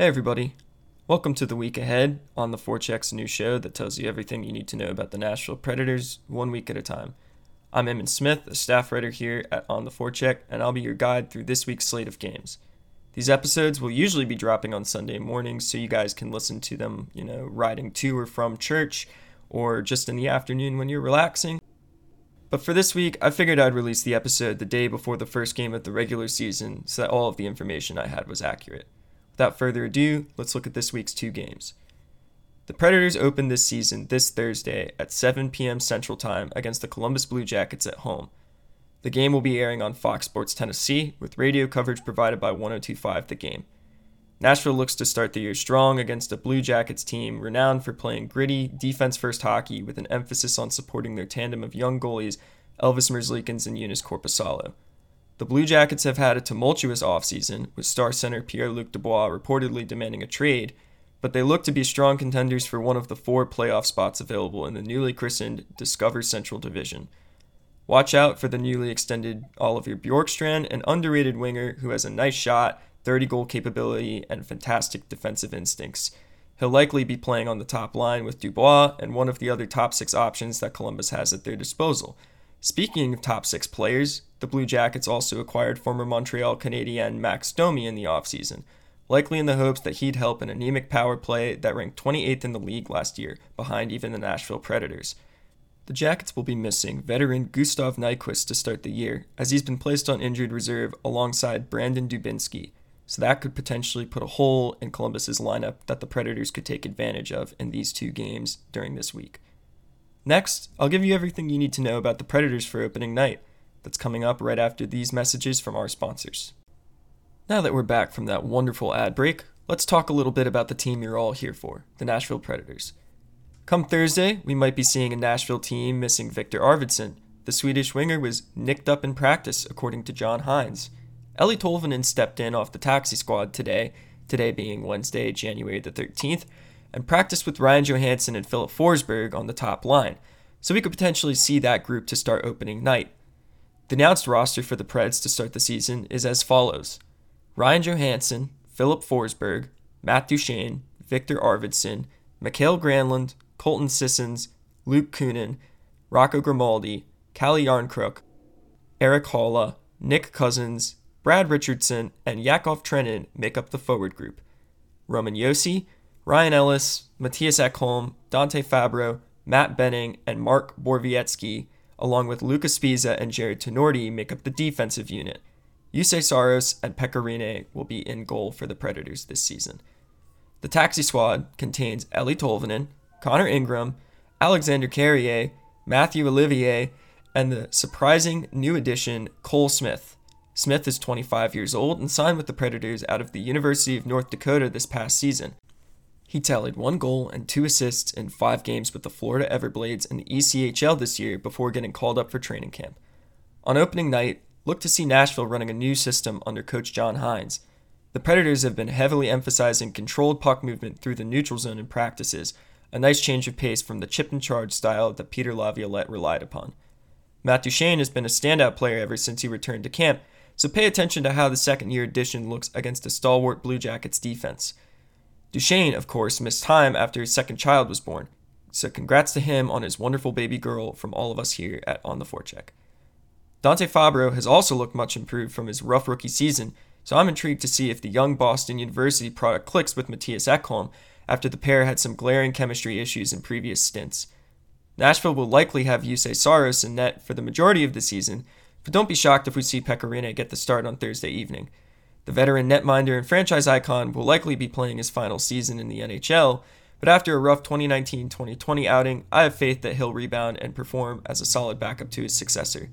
Hey, everybody. Welcome to the week ahead on the Forecheck's new show that tells you everything you need to know about the Nashville Predators one week at a time. I'm Eamon Smith, a staff writer here at On the Forecheck, and I'll be your guide through this week's slate of games. These episodes will usually be dropping on Sunday mornings so you guys can listen to them, you know, riding to or from church or just in the afternoon when you're relaxing. But for this week, I figured I'd release the episode the day before the first game of the regular season so that all of the information I had was accurate. Without further ado, let's look at this week's two games. The Predators open this season this Thursday at 7 p.m. Central Time against the Columbus Blue Jackets at home. The game will be airing on Fox Sports Tennessee with radio coverage provided by 1025 The Game. Nashville looks to start the year strong against a Blue Jackets team renowned for playing gritty, defense first hockey with an emphasis on supporting their tandem of young goalies Elvis Merzlikins and Joonas Korpisalo. The Blue Jackets have had a tumultuous offseason, with star center Pierre Luc Dubois reportedly demanding a trade, but they look to be strong contenders for one of the four playoff spots available in the newly christened Discover Central Division. Watch out for the newly extended Oliver Bjorkstrand, an underrated winger who has a nice shot, 30 goal capability, and fantastic defensive instincts. He'll likely be playing on the top line with Dubois and one of the other top six options that Columbus has at their disposal. Speaking of top six players, the Blue Jackets also acquired former Montreal Canadien Max Domi in the offseason, likely in the hopes that he'd help an anemic power play that ranked 28th in the league last year, behind even the Nashville Predators. The Jackets will be missing veteran Gustav Nyquist to start the year, as he's been placed on injured reserve alongside Brandon Dubinsky, so that could potentially put a hole in Columbus's lineup that the Predators could take advantage of in these two games during this week. Next, I'll give you everything you need to know about the Predators for opening night. That's coming up right after these messages from our sponsors. Now that we're back from that wonderful ad break, let's talk a little bit about the team you're all here for the Nashville Predators. Come Thursday, we might be seeing a Nashville team missing Viktor Arvidsson. The Swedish winger was nicked up in practice, according to John Hynes. Eeli Tolvanen stepped in off the taxi squad today, today being Wednesday, January the 13th, and practiced with Ryan Johansen and Philip Forsberg on the top line, so we could potentially see that group to start opening night. The announced roster for the Preds to start the season is as follows Ryan Johansen, Philip Forsberg, Matt Duchene, Viktor Arvidsson, Mikael Granlund, Colton Sissons, Luke Kunin, Rocco Grimaldi, Calle Jarnkrok, Erik Haula, Nick Cousins, Brad Richardson, and Yakov Trenin make up the forward group. Roman Josi, Ryan Ellis, Mattias Ekholm, Dante Fabbro, Matt Benning, and Mark Borowiecki, along with Lucas Sbisa and Jared Tinordi, make up the defensive unit. Juuse Saros and Pekka Rinne will be in goal for the Predators this season. The taxi squad contains Eeli Tolvanen, Connor Ingram, Alexander Carrier, Matthew Olivier, and the surprising new addition, Cole Smith. Smith is 25 years old and signed with the Predators out of the University of North Dakota this past season. He tallied one goal and two assists in five games with the Florida Everblades in the ECHL this year before getting called up for training camp. On opening night, look to see Nashville running a new system under coach John Hynes. The Predators have been heavily emphasizing controlled puck movement through the neutral zone in practices, a nice change of pace from the chip and charge style that Peter Laviolette relied upon. Matt Duchene has been a standout player ever since he returned to camp, so pay attention to how the second year addition looks against a stalwart Blue Jackets defense. Duchene, of course, missed time after his second child was born. So congrats to him on his wonderful baby girl from all of us here at On the Forecheck. Dante Fabbro has also looked much improved from his rough rookie season, so I'm intrigued to see if the young Boston University product clicks with Mattias Ekholm after the pair had some glaring chemistry issues in previous stints. Nashville will likely have Juuse Saros in net for the majority of the season, but don't be shocked if we see Pekka Rinne get the start on Thursday evening. The veteran netminder and franchise icon will likely be playing his final season in the NHL, but after a rough 2019 2020 outing, I have faith that he'll rebound and perform as a solid backup to his successor.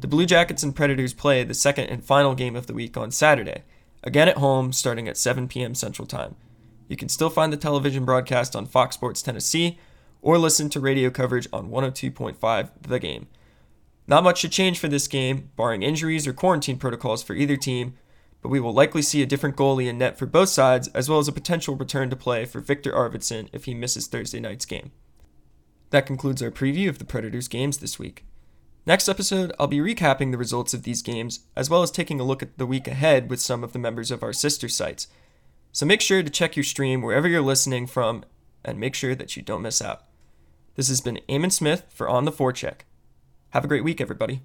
The Blue Jackets and Predators play the second and final game of the week on Saturday, again at home starting at 7 p.m. Central Time. You can still find the television broadcast on Fox Sports Tennessee or listen to radio coverage on 102.5 The Game. Not much should change for this game, barring injuries or quarantine protocols for either team, but we will likely see a different goalie in net for both sides, as well as a potential return to play for Viktor Arvidsson if he misses Thursday night's game. That concludes our preview of the Predators games this week. Next episode, I'll be recapping the results of these games, as well as taking a look at the week ahead with some of the members of our sister sites. So make sure to check your stream wherever you're listening from, and make sure that you don't miss out. This has been Eamon Smith for On the Forecheck. Have a great week, everybody.